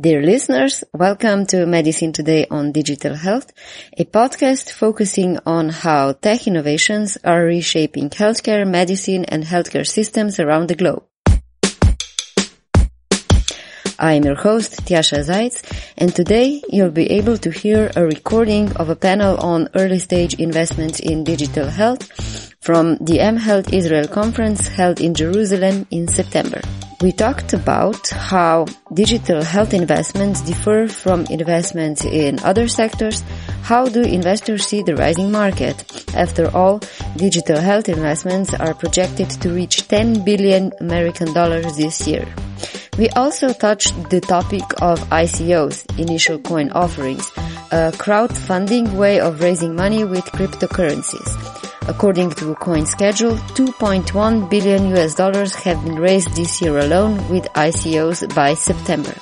Dear listeners, welcome to Medicine Today on Digital Health, a podcast focusing on how tech innovations are reshaping healthcare, medicine, and healthcare systems around the globe. I'm your host, Tjaša Zajc, and today you'll be able to hear a recording of a panel on early stage investments in digital health from the mHealth Israel conference held in Jerusalem in September. We talked about how digital health investments differ from investments in other sectors. How do investors see the rising market? After all, digital health investments are projected to reach 10 billion American dollars this year. We also touched the topic of ICOs, initial coin offerings, a crowdfunding way of raising money with cryptocurrencies. According to CoinSchedule, 2.1 billion US dollars have been raised this year alone with ICOs by September.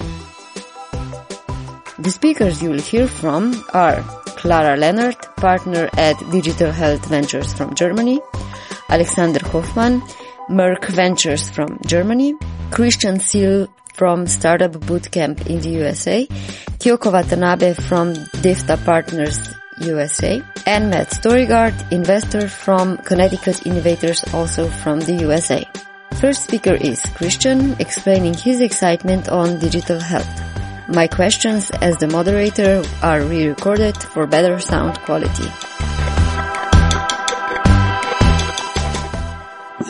The speakers you will hear from are Clara Leonard, partner at Digital Health Ventures from Germany, Alexander Hoffman, Merck Ventures from Germany, Christian Seale from Startupbootcamp in the USA, Kyoko Watanabe from DEFTA Partners USA, and Matt Storeygard, investor from Connecticut Innovations also from the USA. First speaker is Christian, explaining his excitement on digital health. My questions as the moderator are re-recorded for better sound quality.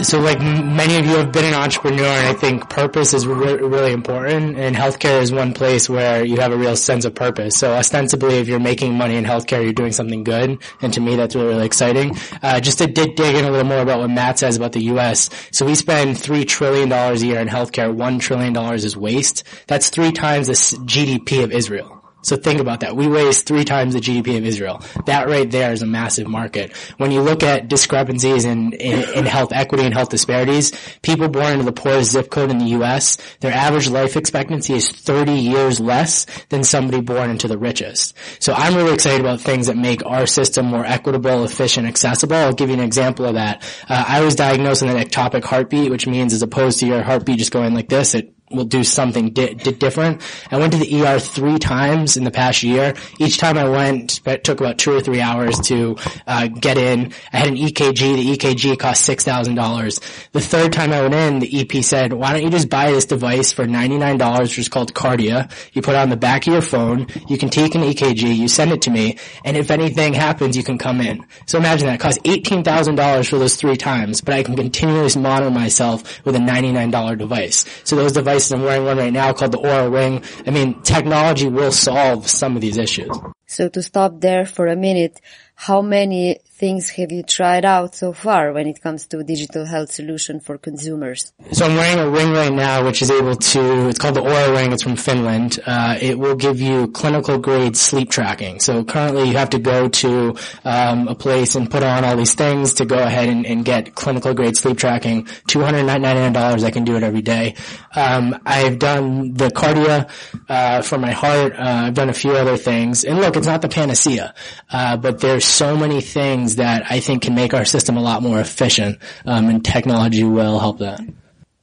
So like many of you have been an entrepreneur and I think purpose is re- really important and healthcare is one place where you have a real sense of purpose. So ostensibly if you're making money in healthcare, you're doing something good. And to me, that's really, really exciting. Uh, just to dig, dig in a little more about what Matt says about the U.S. So we spend $3 trillion a year in healthcare. $1 trillion is waste. That's three times the GDP of Israel. So think about that. We waste three times the GDP of Israel. That right there is a massive market. When you look at discrepancies in, in, in, health equity and health disparities, people born into the poorest zip code in the U.S., their average life expectancy is 30 years less than somebody born into the richest. So I'm really excited about things that make our system more equitable, efficient, accessible. I'll give you an example of that. Uh, I was diagnosed with an ectopic heartbeat, which means as opposed to your heartbeat just going like this, it will do something di- di- different. I went to the ER three times in the past year. Each time I went, it took about two or three hours to uh, get in. I had an EKG. The EKG cost six thousand dollars. The third time I went in, the EP said, "Why don't you just buy this device for ninety nine dollars, which is called Kardia? You put it on the back of your phone. You can take an EKG. You send it to me, and if anything happens, you can come in." So imagine that it cost eighteen thousand dollars for those three times, but I can continuously monitor myself with a ninety nine dollar device. So those devices devices. I'm wearing one right now called the Oura Ring. I mean, technology will solve some of these issues. So to stop there for a minute, how many things have you tried out so far when it comes to digital health solution for consumers? So I'm wearing a ring right now, which is able to, it's called the Oura Ring. It's from Finland. Uh, it will give you clinical grade sleep tracking. So currently you have to go to um, a place and put on all these things to go ahead and, and get clinical grade sleep tracking. $299, I can do it every day. Um, I've done the Kardia uh, for my heart. Uh, I've done a few other things. And look, it's not the panacea, uh, but there's so many things that I think can make our system a lot more efficient, um, and technology will help that.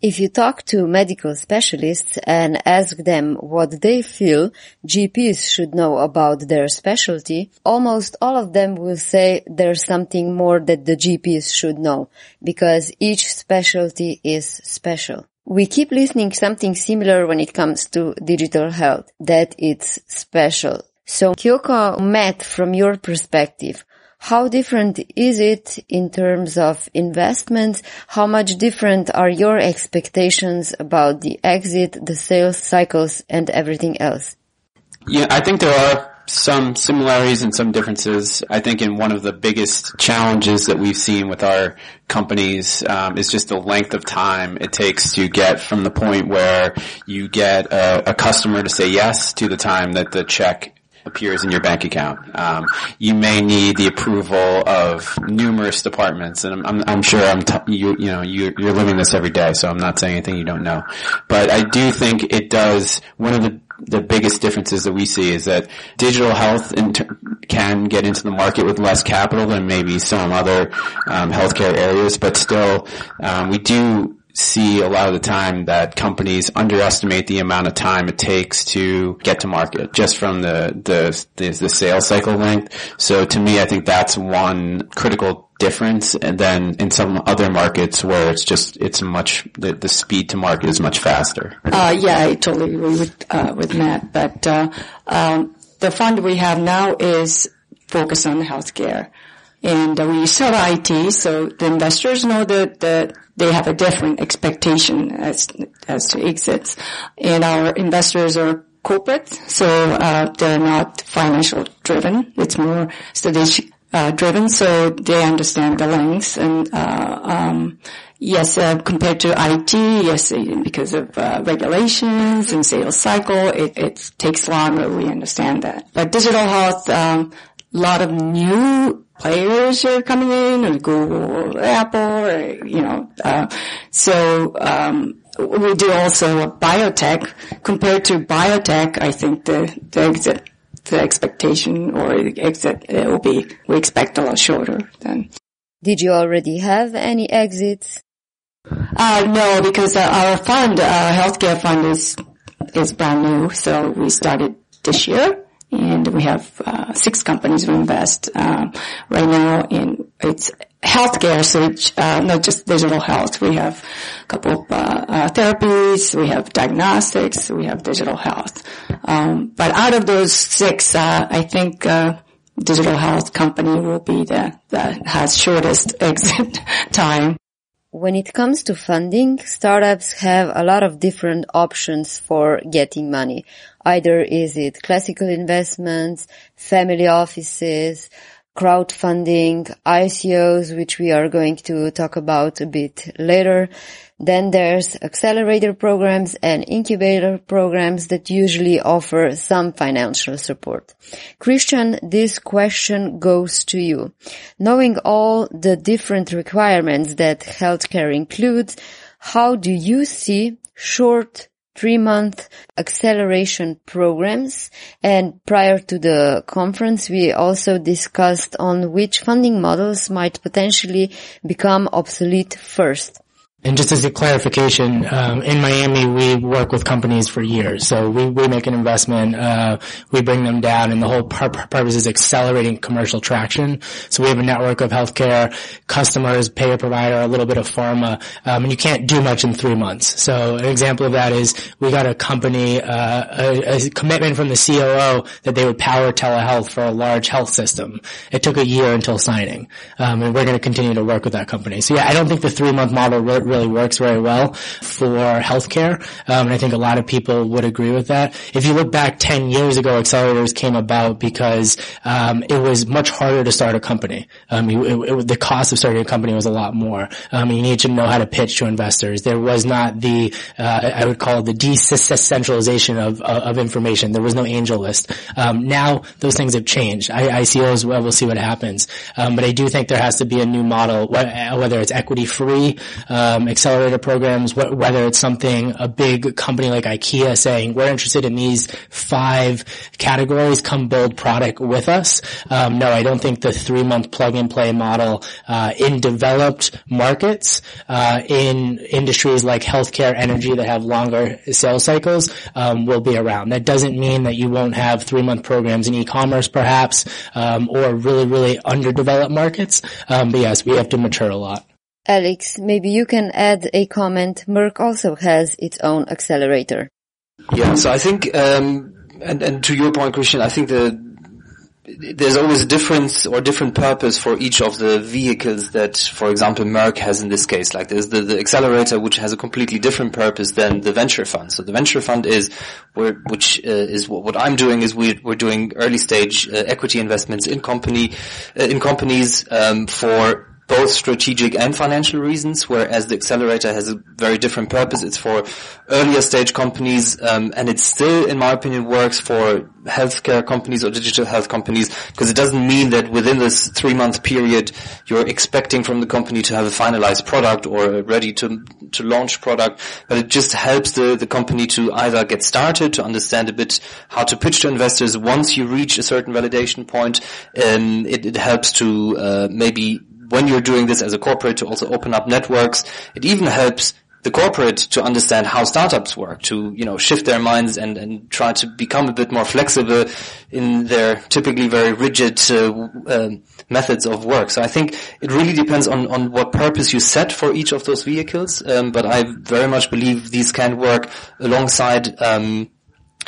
If you talk to medical specialists and ask them what they feel GPs should know about their specialty, almost all of them will say there's something more that the GPs should know because each specialty is special. We keep listening something similar when it comes to digital health, that it's special. So Kyoko, Matt, from your perspective, how different is it in terms of investments? How much different are your expectations about the exit, the sales cycles and everything else? Yeah, I think there are some similarities and some differences. I think in one of the biggest challenges that we've seen with our companies um, is just the length of time it takes to get from the point where you get a, a customer to say yes to the time that the check appears in your bank account. Um, you may need the approval of numerous departments, and I'm, I'm, I'm sure I'm t- you you know you, you're living this every day, so I'm not saying anything you don't know. But I do think it does. One of the the biggest differences that we see is that digital health can get into the market with less capital than maybe some other um, healthcare areas, but still um, we do see a lot of the time that companies underestimate the amount of time it takes to get to market just from the, the, the, the sales cycle length. So to me, I think that's one critical difference. And then in some other markets where it's just, it's much, the, the speed to market is much faster. Uh, yeah, I totally agree with, uh, with Matt. But, uh, um, the fund we have now is focused on healthcare. And we sell IT, so the investors know that, that they have a different expectation as, as to exits. And our investors are corporate, so uh, they're not financial driven. It's more strategic uh, driven, so they understand the lengths and uh, um, yes, uh, compared to IT, yes, because of uh, regulations and sales cycle, it, it, takes longer. We understand that, but digital health, um, a lot of new players are coming in, or Google, Apple, or, you know, uh, so um, we do also biotech. Compared to biotech, I think the, the exit, the expectation or the exit it will be we expect a lot shorter than. Did you already have any exits? Uh, no, because uh, our fund, our healthcare fund is is brand new, so we started this year and we have uh, six companies we invest uh, right now in it's healthcare, so it's uh, not just digital health. We have a couple of uh, uh, therapies, we have diagnostics, we have digital health. Um, but out of those six, uh, I think uh digital health company will be the that has shortest exit time. When it comes to funding, startups have a lot of different options for getting money. Either is it classical investments, family offices, crowdfunding, ICOs, which we are going to talk about a bit later. Then there's accelerator programs and incubator programs that usually offer some financial support. Christian, this question goes to you. Knowing all the different requirements that healthcare includes, how do you see short three month acceleration programs. And prior to the conference, we also discussed on which funding models might potentially become obsolete first. And just as a clarification, um, in Miami, we work with companies for years. So we, we make an investment, uh, we bring them down, and the whole pur- purpose is accelerating commercial traction. So we have a network of healthcare customers, payer provider, a little bit of pharma, um, and you can't do much in three months. So an example of that is we got a company, uh, a, a commitment from the COO that they would power telehealth for a large health system. It took a year until signing, um, and we're going to continue to work with that company. So yeah, I don't think the three month model really works very well for healthcare. Um, and I think a lot of people would agree with that. If you look back 10 years ago, accelerators came about because um, it was much harder to start a company. Um, it, it, the cost of starting a company was a lot more. Um, you need to know how to pitch to investors. There was not the, uh, I would call it the decentralization of, of information. There was no AngelList. Um, now those things have changed. I, ICOs, well, we'll see what happens. Um, but I do think there has to be a new model, whether it's equity free, um, accelerator programs, wh- whether it's something, a big company like IKEA saying, we're interested in these five categories, come build product with us. Um, no, I don't think the three month plug and play model, uh, in developed markets, uh, in industries like healthcare, energy that have longer sales cycles, um, will be around. That doesn't mean that you won't have three month programs in e-commerce perhaps, um, or really, really underdeveloped markets. Um, but yes, we have to mature a lot. Alex, maybe you can add a comment. Merck also has its own accelerator. Yeah, so I think, um, and, and to your point, Christian, I think the there's always a difference or different purpose for each of the vehicles that, for example, Merck has in this case. Like there's the, the accelerator, which has a completely different purpose than the venture fund. So the venture fund is which uh, is what, what, I'm doing is we, we're doing early stage uh, equity investments in company, uh, in companies um, for both strategic and financial reasons, whereas the accelerator has a very different purpose. It's for earlier stage companies, um, and it still, in my opinion, works for healthcare companies or digital health companies because it doesn't mean that within this three month period you're expecting from the company to have a finalized product or a ready to to launch product, but it just helps the, the company to either get started, to understand a bit how to pitch to investors. Once you reach a certain validation point, um, it, it helps to uh, maybe when you're doing this as a corporate to also open up networks. It even helps the corporate to understand how startups work, to, you know, shift their minds and, and try to become a bit more flexible in their typically very rigid uh, uh, methods of work. So I think it really depends on, on what purpose you set for each of those vehicles. Um, but I very much believe these can work alongside um,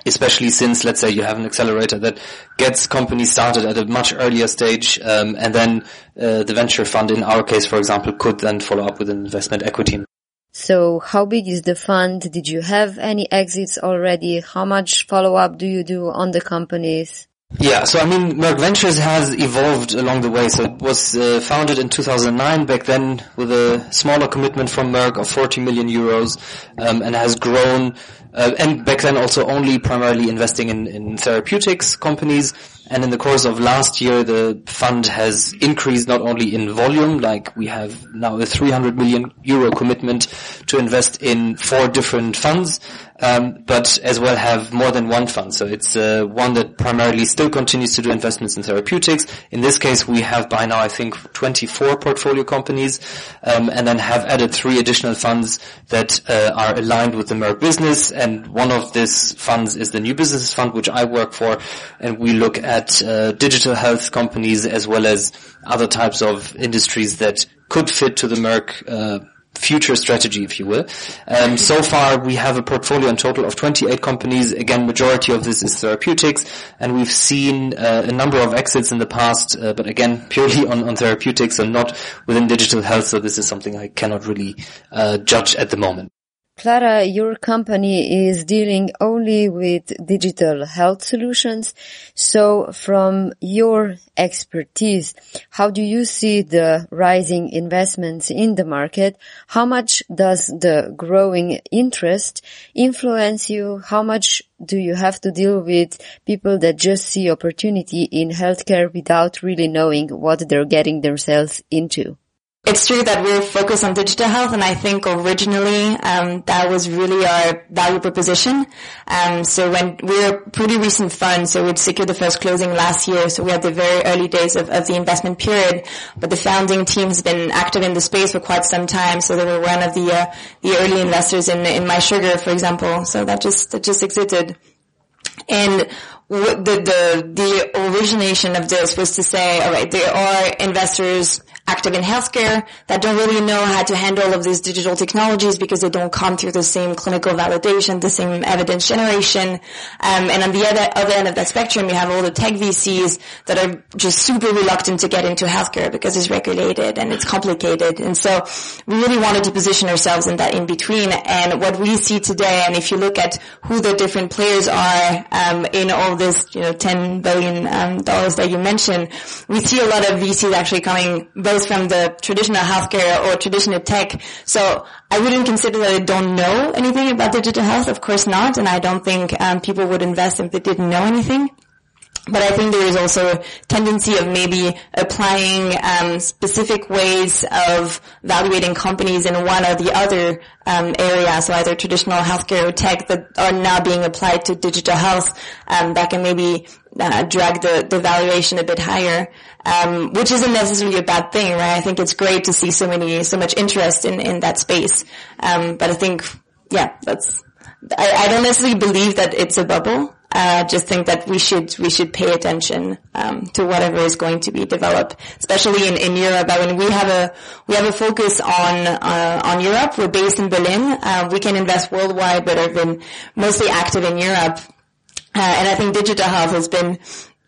especially since, let's say, you have an accelerator that gets companies started at a much earlier stage, um, and then uh, the venture fund, in our case, for example, could then follow up with an investment equity. So how big is the fund? Did you have any exits already? How much follow-up do you do on the companies? Yeah, so I mean, Merck Ventures has evolved along the way. So it was uh, founded in 2009, back then with a smaller commitment from Merck of 40 million euros, um, and has grown uh, and back then also only primarily investing in, in therapeutics companies. And in the course of last year, the fund has increased not only in volume, like we have now a 300 million euro commitment to invest in four different funds, um, but as well have more than one fund. So it's uh, one that primarily still continues to do investments in therapeutics. In this case, we have by now, I think, 24 portfolio companies, um, and then have added three additional funds that uh, are aligned with the Merck business. And one of these funds is the New Business Fund, which I work for, and we look at uh, digital health companies as well as other types of industries that could fit to the Merck uh, future strategy, if you will. Um, so far, we have a portfolio in total of 28 companies. Again, majority of this is therapeutics, and we've seen uh, a number of exits in the past, uh, but again, purely on, on therapeutics and not within digital health. So this is something I cannot really uh, judge at the moment. Clara, your company is dealing only with digital health solutions. So from your expertise, how do you see the rising investments in the market? How much does the growing interest influence you? How much do you have to deal with people that just see opportunity in healthcare without really knowing what they're getting themselves into? It's true that we're focused on digital health, and I think originally um, that was really our value proposition. Um, so when we're a pretty recent fund, so we'd secured the first closing last year, so we had the very early days of, of the investment period. But the founding team has been active in the space for quite some time, so they were one of the uh, the early investors in in MySugr, for example. So that just that just exited, and the, the, the origination of this was to say, all right, there are investors active in healthcare that don't really know how to handle all of these digital technologies because they don't come through the same clinical validation, the same evidence generation. Um, and on the other, other end of that spectrum, you have all the tech VCs that are just super reluctant to get into healthcare because it's regulated and it's complicated. And so we really wanted to position ourselves in that in between. And what we see today, and if you look at who the different players are um, in all this, you know, ten billion um, dollars that you mentioned, we see a lot of VCs actually coming from the traditional healthcare or traditional tech. So I wouldn't consider that I don't know anything about digital health. Of course not, and I don't think um, people would invest if they didn't know anything. But I think there is also a tendency of maybe applying um, specific ways of evaluating companies in one or the other um, area, so either traditional healthcare or tech that are now being applied to digital health um, that can maybe uh, drag the, the valuation a bit higher, um, which isn't necessarily a bad thing, right? I think it's great to see so many, so much interest in, in that space. Um, but I think, yeah, that's, I, I don't necessarily believe that it's a bubble. I uh, just think that we should we should pay attention um, to whatever is going to be developed, especially in, in Europe. I mean, we have a we have a focus on uh, on Europe. We're based in Berlin. Uh, we can invest worldwide, but have been mostly active in Europe. Uh, and I think digital health has been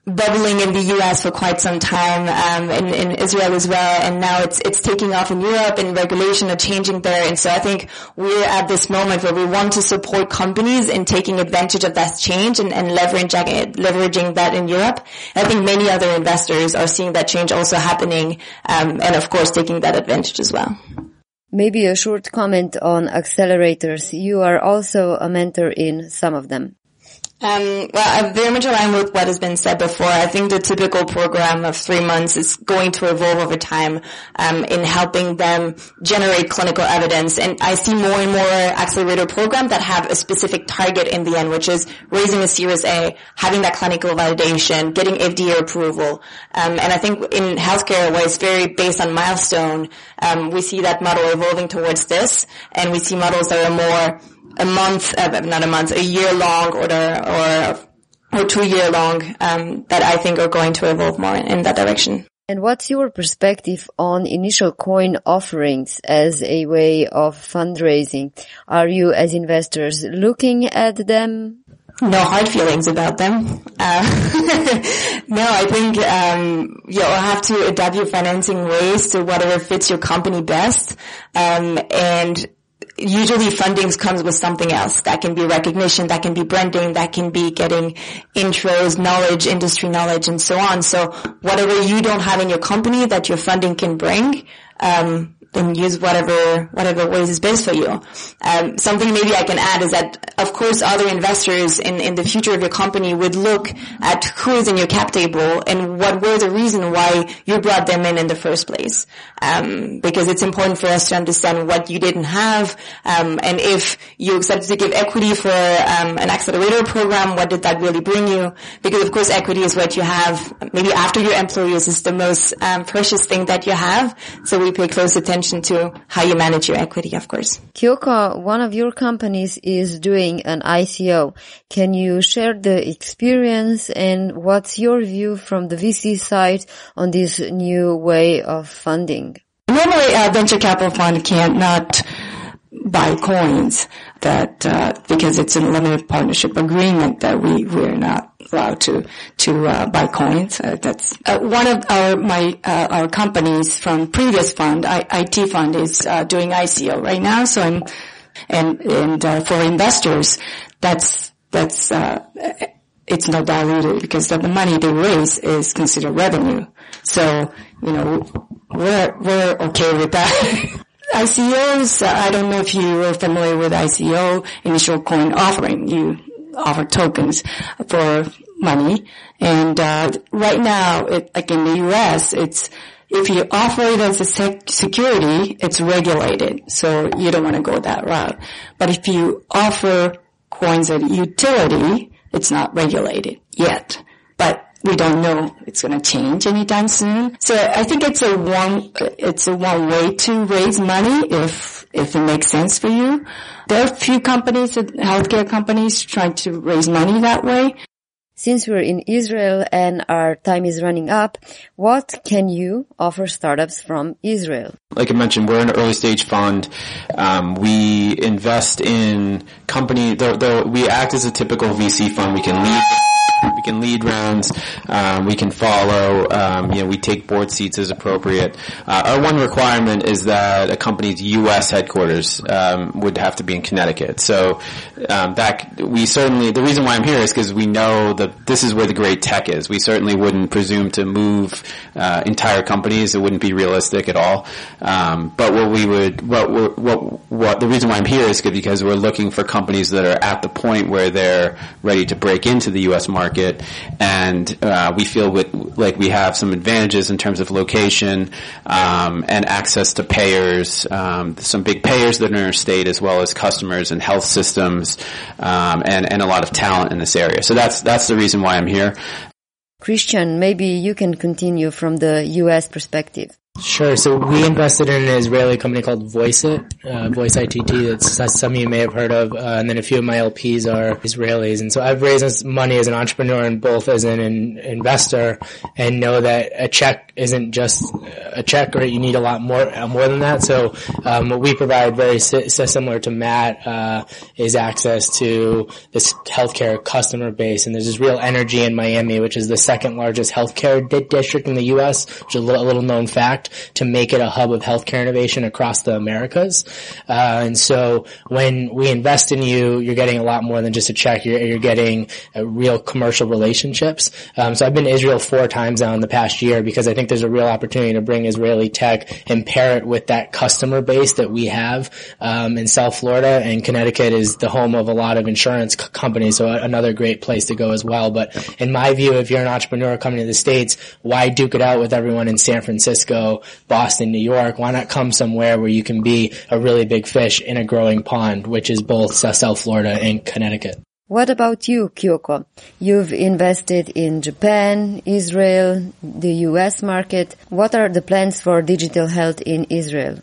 bubbling in the U.S. for quite some time, um, in, in, Israel as well, and now it's it's taking off in Europe, and regulation are changing there. And so I think we're at this moment where we want to support companies in taking advantage of that change and, and leveraging leveraging that in Europe. And I think many other investors are seeing that change also happening, um, and of course taking that advantage as well. Maybe a short comment on accelerators. You are also a mentor in some of them. Um, well, I'm very much align with what has been said before. I think the typical program of three months is going to evolve over time um, in helping them generate clinical evidence. And I see more and more accelerator programs that have a specific target in the end, which is raising a Series A, having that clinical validation, getting FDA approval. Um, and I think in healthcare, where it's very based on milestone, um, we see that model evolving towards this, and we see models that are more a month, uh, not a month, a year long or or or two year long um, that I think are going to evolve more in that direction. And what's your perspective on initial coin offerings as a way of fundraising? Are you as investors looking at them? No hard feelings about them. Uh, no, I think um, you'll have to adapt your financing ways to whatever fits your company best. Um, and usually fundings comes with something else. That can be recognition, that can be branding, that can be getting intros, knowledge, industry knowledge, and so on. So whatever you don't have in your company that your funding can bring, um, then use whatever whatever ways is best for you. Um, something maybe I can add is that, of course, other investors in in the future of your company would look at who is in your cap table and what were the reason why you brought them in in the first place. Um, because it's important for us to understand what you didn't have, um, and if you accepted to give equity for um, an accelerator program, what did that really bring you? Because of course, equity is what you have. Maybe after your employees is the most um, precious thing that you have. So we pay close attention attention to how you manage your equity, of course. Kyoko, one of your companies is doing an ICO. Can you share the experience and what's your view from the VC side on this new way of funding? Normally, a venture capital fund cannot buy coins that uh, because it's a limited partnership agreement that we we're not allowed to to uh, buy coins. Uh, that's uh, one of our my uh, our companies from previous fund, I, IT fund, is uh, doing ICO right now. So I'm and and for investors, that's that's it's not diluted because the money they raise is considered revenue. So you know we're we're okay with that. ICOs, I don't know if you are familiar with ICO, initial coin offering. You offer tokens for money. And uh, right now, it, like in the U.S., it's if you offer it as a sec- security, it's regulated, so you don't want to go that route. But if you offer coins as utility, it's not regulated yet. But we don't know it's going to change anytime soon. So I think it's a one, it's a one way to raise money if, if it makes sense for you. There are a few companies, healthcare companies trying to raise money that way. Since we're in Israel and our time is running up, what can you offer startups from Israel? Like I mentioned, we're an early stage fund. Um, we invest in company, though, though we act as a typical VC fund. We can lead we can lead rounds. Um, we can follow. Um, you know, we take board seats as appropriate. Uh, our one requirement is that a company's U.S. headquarters um, would have to be in Connecticut. So um, that we certainly the reason why I'm here is because we know that this is where the great tech is. We certainly wouldn't presume to move uh, entire companies. It wouldn't be realistic at all. Um, but what we would what what what the reason why I'm here is because we're looking for companies that are at the point where they're ready to break into the U.S. market market, and uh, we feel with, like we have some advantages in terms of location um, and access to payers, um, some big payers that are in our state, as well as customers and health systems, um, and and a lot of talent in this area. So that's that's the reason why I'm here. Christian, maybe you can continue from the U.S. perspective. Sure. So we invested in an Israeli company called Voiceitt, uh, Voice ITT. That's, some of you may have heard of. Uh, and then a few of my LPs are Israelis. And so I've raised money as an entrepreneur and both as an in, investor and know that a check isn't just a check or you need a lot more, uh, more than that. So, um, what we provide very si- similar to Matt, uh, is access to this healthcare customer base. And there's this real energy in Miami, which is the second largest healthcare di- district in the U.S., which is a little, a little known fact. To make it a hub of healthcare innovation across the Americas. Uh, and so when we invest in you, you're getting a lot more than just a check. You're, you're getting uh, real commercial relationships. Um, so I've been to Israel four times now in the past year because I think there's a real opportunity to bring Israeli tech and pair it with that customer base that we have um, in South Florida. And Connecticut is the home of a lot of insurance c- companies, so another great place to go as well. But in my view, if you're an entrepreneur coming to the States, why duke it out with everyone in San Francisco, Boston, New York? Why not come somewhere where you can be a really big fish in a growing pond, which is both South Florida and Connecticut? What about you, Kyoko? You've invested in Japan, Israel, the US market. What are the plans for digital health in Israel?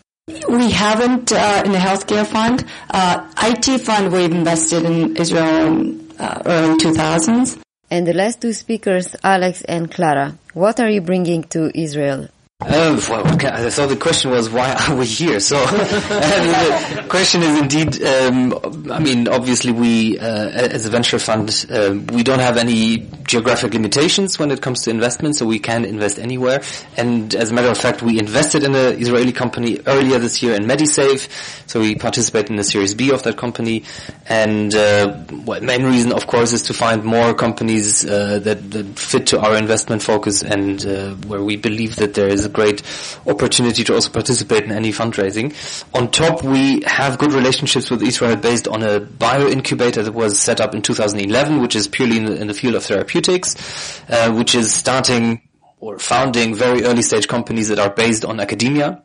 We haven't uh, in the healthcare fund. Uh, IT fund we've invested in Israel in uh, early 2000s. And the last two speakers, Alex and Clara, what are you bringing to Israel? Uh, well, I thought the question was why are we here? So the question is indeed. Um, I mean, obviously, we uh, as a venture fund, uh, we don't have any geographic limitations when it comes to investment, so we can invest anywhere. And as a matter of fact, we invested in an Israeli company earlier this year in MediSafe, so we participate in the Series B of that company. And uh, well, main reason, of course, is to find more companies uh, that, that, fit to our investment focus and uh, where we believe that there is a great opportunity to also participate in any fundraising. On top, we have good relationships with Israel based on a bio incubator that was set up in 2011, which is purely in the, in the field of therapeutics, uh, which is starting or founding very early stage companies that are based on academia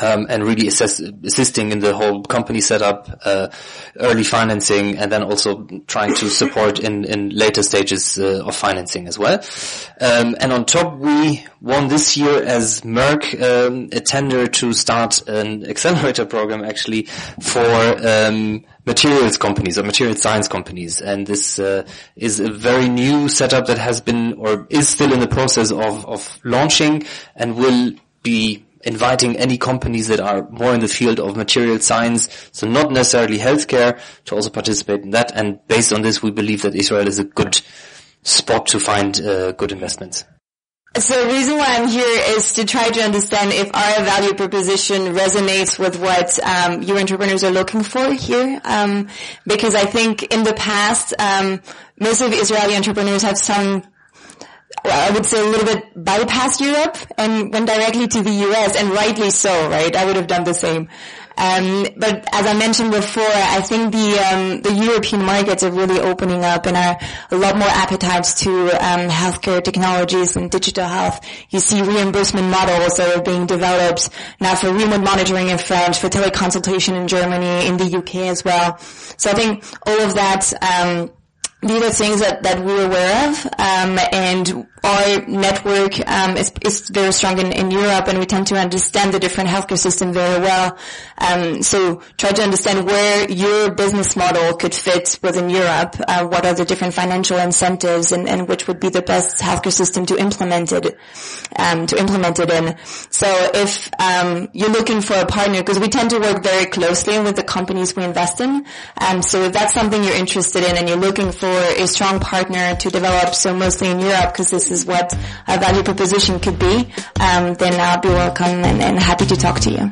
um, and really assess, assisting in the whole company setup, uh, early financing, and then also trying to support in, in later stages uh, of financing as well. Um, and on top, we won this year as Merck um, a tender to start an accelerator program actually for um, materials companies or material science companies. And this uh, is a very new setup that has been or is still in the process of, of launching and will be inviting any companies that are more in the field of material science, so not necessarily healthcare, to also participate in that. And based on this, we believe that Israel is a good spot to find uh, good investments. So the reason why I'm here is to try to understand if our value proposition resonates with what um, your entrepreneurs are looking for here. Um, because I think in the past, um, most of Israeli entrepreneurs have some I would say a little bit bypassed Europe and went directly to the US and rightly so, right? I would have done the same. Um, but as I mentioned before, I think the um, the European markets are really opening up and are a lot more appetites to um, healthcare technologies and digital health. You see reimbursement models that are being developed now for remote monitoring in France, for teleconsultation in Germany, in the UK as well. So I think all of that um, these are things that, that we're aware of, um, and our network um, is, is, very strong in, in, Europe, and we tend to understand the different healthcare system very well. Um, so try to understand where your business model could fit within Europe. Uh, what are the different financial incentives, and, and, which would be the best healthcare system to implement it um, to implement it in. So if um, you're looking for a partner, because we tend to work very closely with the companies we invest in, um, so if that's something you're interested in, and you're looking for a strong partner to develop, so mostly in Europe, because is what our value proposition could be, um, then I'll be welcome and, and happy to talk to you.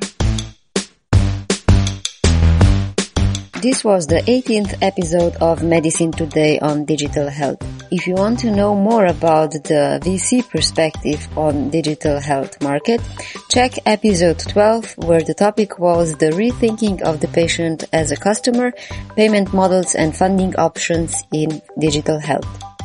This was the 18th episode of Medicine Today on digital health. If you want to know more about the VC perspective on digital health market, check episode 12 where the topic was the rethinking of the patient as a customer, payment models and funding options in digital health.